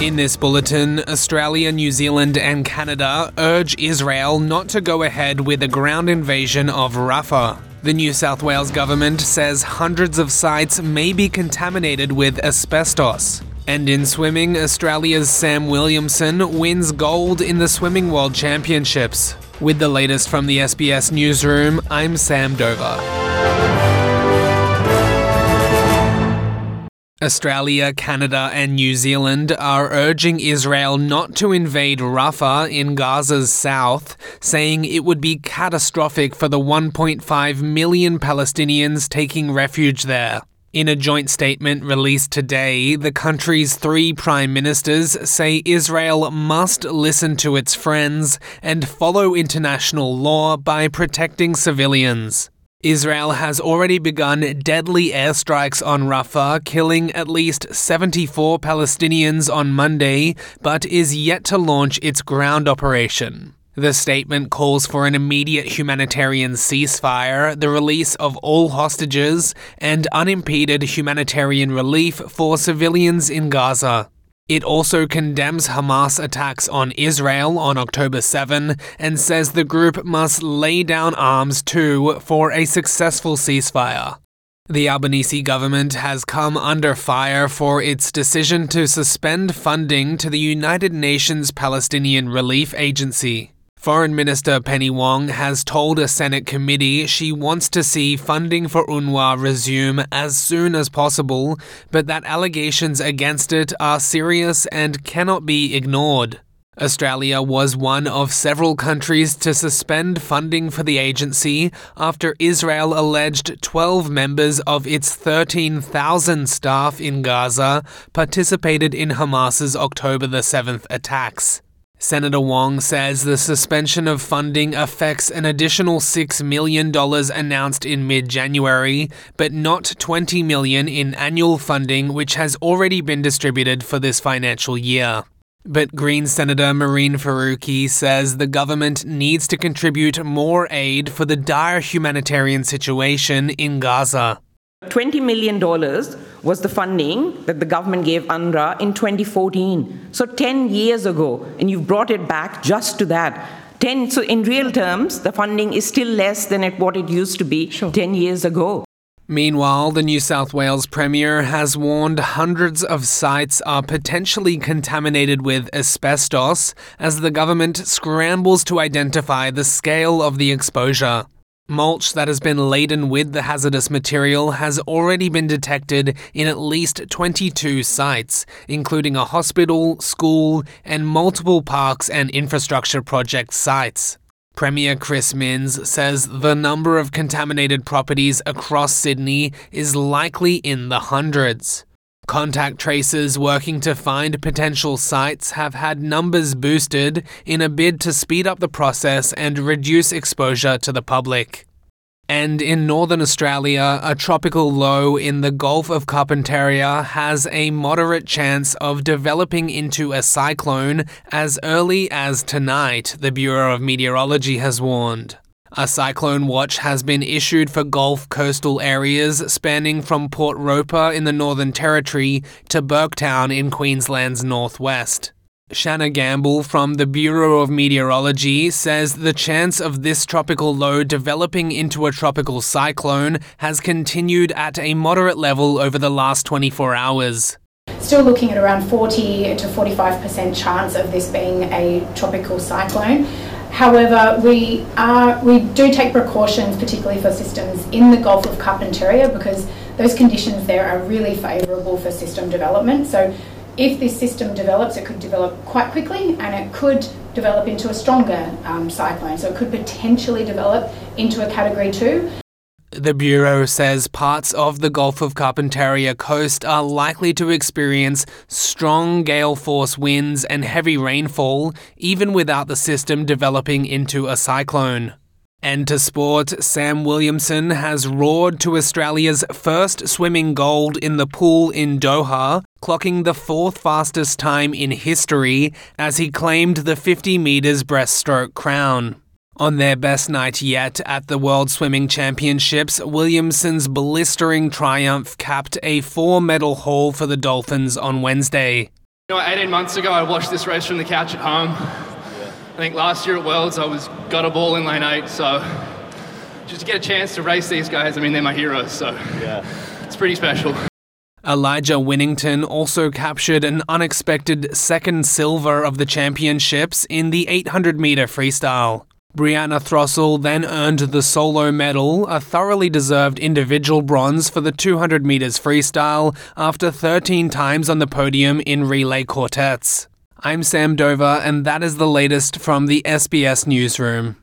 In this bulletin, Australia, New Zealand, and Canada urge Israel not to go ahead with a ground invasion of Rafah. The New South Wales government says hundreds of sites may be contaminated with asbestos. And in swimming, Australia's Sam Williamson wins gold in the Swimming World Championships. With the latest from the SBS Newsroom, I'm Sam Dover. Australia, Canada, and New Zealand are urging Israel not to invade Rafah in Gaza's south, saying it would be catastrophic for the 1.5 million Palestinians taking refuge there. In a joint statement released today, the country's three prime ministers say Israel must listen to its friends and follow international law by protecting civilians. Israel has already begun deadly airstrikes on Rafah, killing at least 74 Palestinians on Monday, but is yet to launch its ground operation. The statement calls for an immediate humanitarian ceasefire, the release of all hostages, and unimpeded humanitarian relief for civilians in Gaza. It also condemns Hamas attacks on Israel on October 7 and says the group must lay down arms too for a successful ceasefire. The Albanese government has come under fire for its decision to suspend funding to the United Nations Palestinian Relief Agency. Foreign Minister Penny Wong has told a Senate committee she wants to see funding for UNRWA resume as soon as possible, but that allegations against it are serious and cannot be ignored. Australia was one of several countries to suspend funding for the agency after Israel alleged 12 members of its 13,000 staff in Gaza participated in Hamas's October the 7th attacks. Senator Wong says the suspension of funding affects an additional $6 million announced in mid January, but not 20 million in annual funding, which has already been distributed for this financial year. But Green Senator Mehreen Faruqi says the government needs to contribute more aid for the dire humanitarian situation in Gaza. $20 million was the funding that the government gave UNRWA in 2014. So 10 years ago, and you've brought it back just to that. 10, so in real terms, the funding is still less than it, what it used to be sure. 10 years ago. Meanwhile, the New South Wales Premier has warned hundreds of sites are potentially contaminated with asbestos as the government scrambles to identify the scale of the exposure. Mulch that has been laden with the hazardous material has already been detected in at least 22 sites, including a hospital, school, and multiple parks and infrastructure project sites. Premier Chris Minns says the number of contaminated properties across Sydney is likely in the hundreds. Contact tracers working to find potential sites have had numbers boosted in a bid to speed up the process and reduce exposure to the public. And in northern Australia, a tropical low in the Gulf of Carpentaria has a moderate chance of developing into a cyclone as early as tonight, the Bureau of Meteorology has warned. A cyclone watch has been issued for Gulf coastal areas spanning from Port Roper in the Northern Territory to Burketown in Queensland's northwest. Shenagh Gamble from the Bureau of Meteorology says the chance of this tropical low developing into a tropical cyclone has continued at a moderate level over the last 24 hours. Still looking at around 40 to 45% chance of this being a tropical cyclone. However, we are we do take precautions, particularly for systems in the Gulf of Carpentaria, because those conditions there are really favourable for system development. So, if this system develops, it could develop quite quickly, and it could develop into a stronger um, cyclone. So, it could potentially develop into a Category Two. The Bureau says parts of the Gulf of Carpentaria coast are likely to experience strong gale force winds and heavy rainfall, even without the system developing into a cyclone. And to sport, Sam Williamson has roared to Australia's first swimming gold in the pool in Doha, clocking the fourth fastest time in history as he claimed the 50 metres breaststroke crown. On their best night yet at the World Swimming Championships, Williamson's blistering triumph capped a four medal haul for the Dolphins on Wednesday. You know, 18 months ago, I watched this race from the couch at home. I think last year at Worlds, I was got a ball in lane eight. So just to get a chance to race these guys, I mean, they're my heroes. So yeah. it's pretty special. Elijah Winnington also captured an unexpected second silver of the championships in the 800 metre freestyle. Brianna Throssell then earned the solo medal, a thoroughly deserved individual bronze for the 200 metres freestyle after 13 times on the podium in relay quartets. I'm Sam Dover, and that is the latest from the SBS Newsroom.